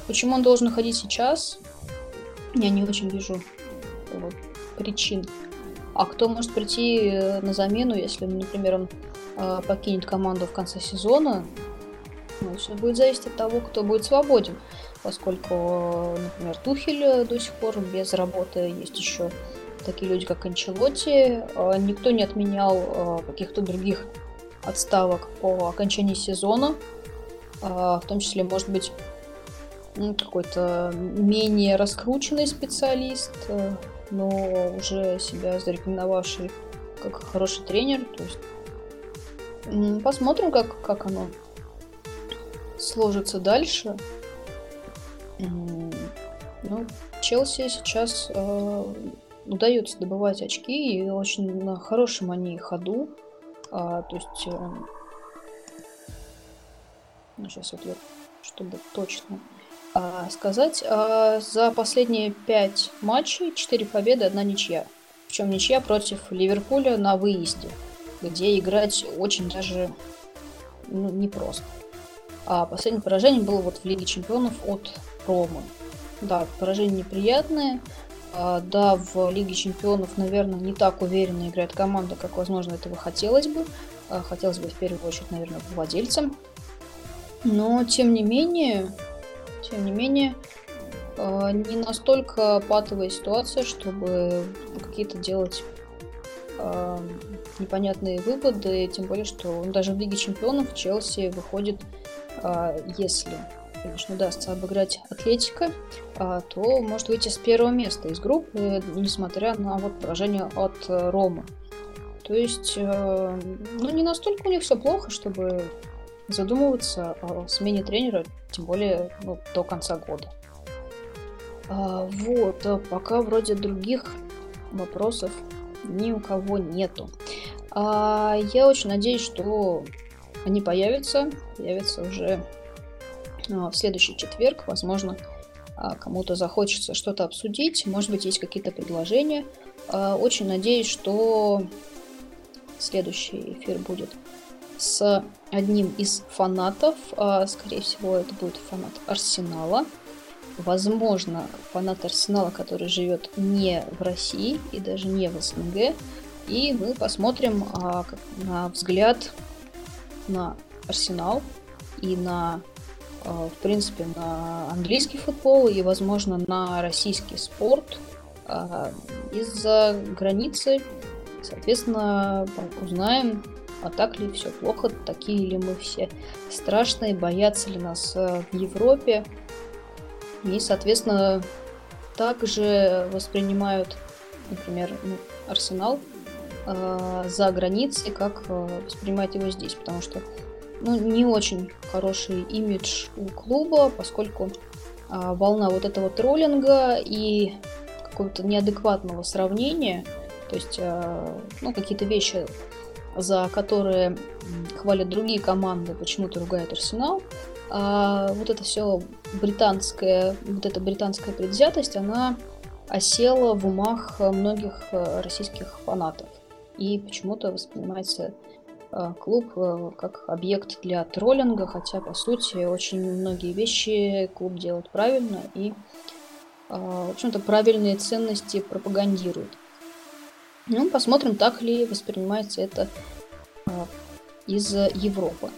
почему он должен ходить сейчас, я не очень вижу вот, причин. А кто может прийти э, на замену, если, например, он э, покинет команду в конце сезона, ну, все будет зависеть от того, кто будет свободен. Поскольку, например, Тухель до сих пор без работы, есть еще такие люди, как Анчелотти. Э, никто не отменял э, каких-то других отставок по окончании сезона. Э, в том числе, может быть, ну, какой-то менее раскрученный специалист, но уже себя зарекомендовавший как хороший тренер. То есть посмотрим, как, как оно сложится дальше. Ну, Челси сейчас э, удается добывать очки, и очень на хорошем они ходу. А, то есть, э, ну, сейчас вот я, чтобы точно а, сказать, а, за последние пять матчей 4 победы, одна ничья. Причем ничья против Ливерпуля на выезде, где играть очень даже ну, непросто. А последнее поражение было вот в Лиге Чемпионов от Ромы. Да, поражение неприятное. А, да, в Лиге Чемпионов, наверное, не так уверенно играет команда, как, возможно, этого хотелось бы. А, хотелось бы в первую очередь, наверное, владельцам. Но, тем не менее, тем не менее, а, не настолько патовая ситуация, чтобы какие-то делать непонятные выводы, тем более, что даже в Лиге Чемпионов Челси выходит, если конечно, удастся обыграть Атлетика, а, то может выйти с первого места из группы, несмотря на вот поражение от э, Ромы. То есть, э, ну, не настолько у них все плохо, чтобы задумываться о смене тренера, тем более ну, до конца года. А, вот, а пока вроде других вопросов ни у кого нету. А, я очень надеюсь, что они появятся, появятся уже а, в следующий четверг. Возможно, а, кому-то захочется что-то обсудить. Может быть, есть какие-то предложения. А, очень надеюсь, что следующий эфир будет с одним из фанатов. Скорее всего, это будет фанат Арсенала. Возможно, фанат Арсенала, который живет не в России и даже не в СНГ. И мы посмотрим на взгляд на Арсенал и на Э, в принципе, на английский футбол и, возможно, на российский спорт э, из-за границы. Соответственно, узнаем, а так ли все плохо, такие ли мы все страшные, боятся ли нас э, в Европе. И, соответственно, также воспринимают, например, ну, Арсенал э, за границей, как э, воспринимать его здесь, потому что ну, не очень хороший имидж у клуба, поскольку а, волна вот этого троллинга и какого-то неадекватного сравнения, то есть а, ну, какие-то вещи, за которые хвалят другие команды, почему-то ругают Арсенал, а вот это все британская, вот эта британская предвзятость, она осела в умах многих а, российских фанатов и почему-то воспринимается Э, клуб э, как объект для троллинга, хотя, по сути, очень многие вещи клуб делает правильно и, э, в общем-то, правильные ценности пропагандирует. Ну, посмотрим, так ли воспринимается это из Европы.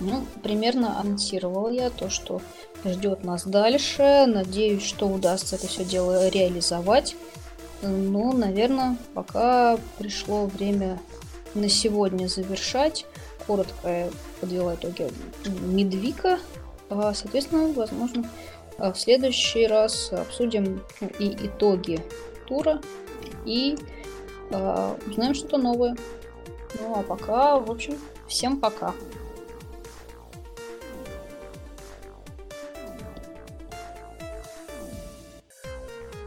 Ну, примерно анонсировала я то, что ждет нас дальше. Надеюсь, что удастся это все дело реализовать. Ну, наверное, пока пришло время на сегодня завершать. Коротко я подвела итоги Медвика. А, соответственно, возможно, а, в следующий раз обсудим ну, и итоги тура и э, узнаем что-то новое. Ну а пока, в общем, всем пока.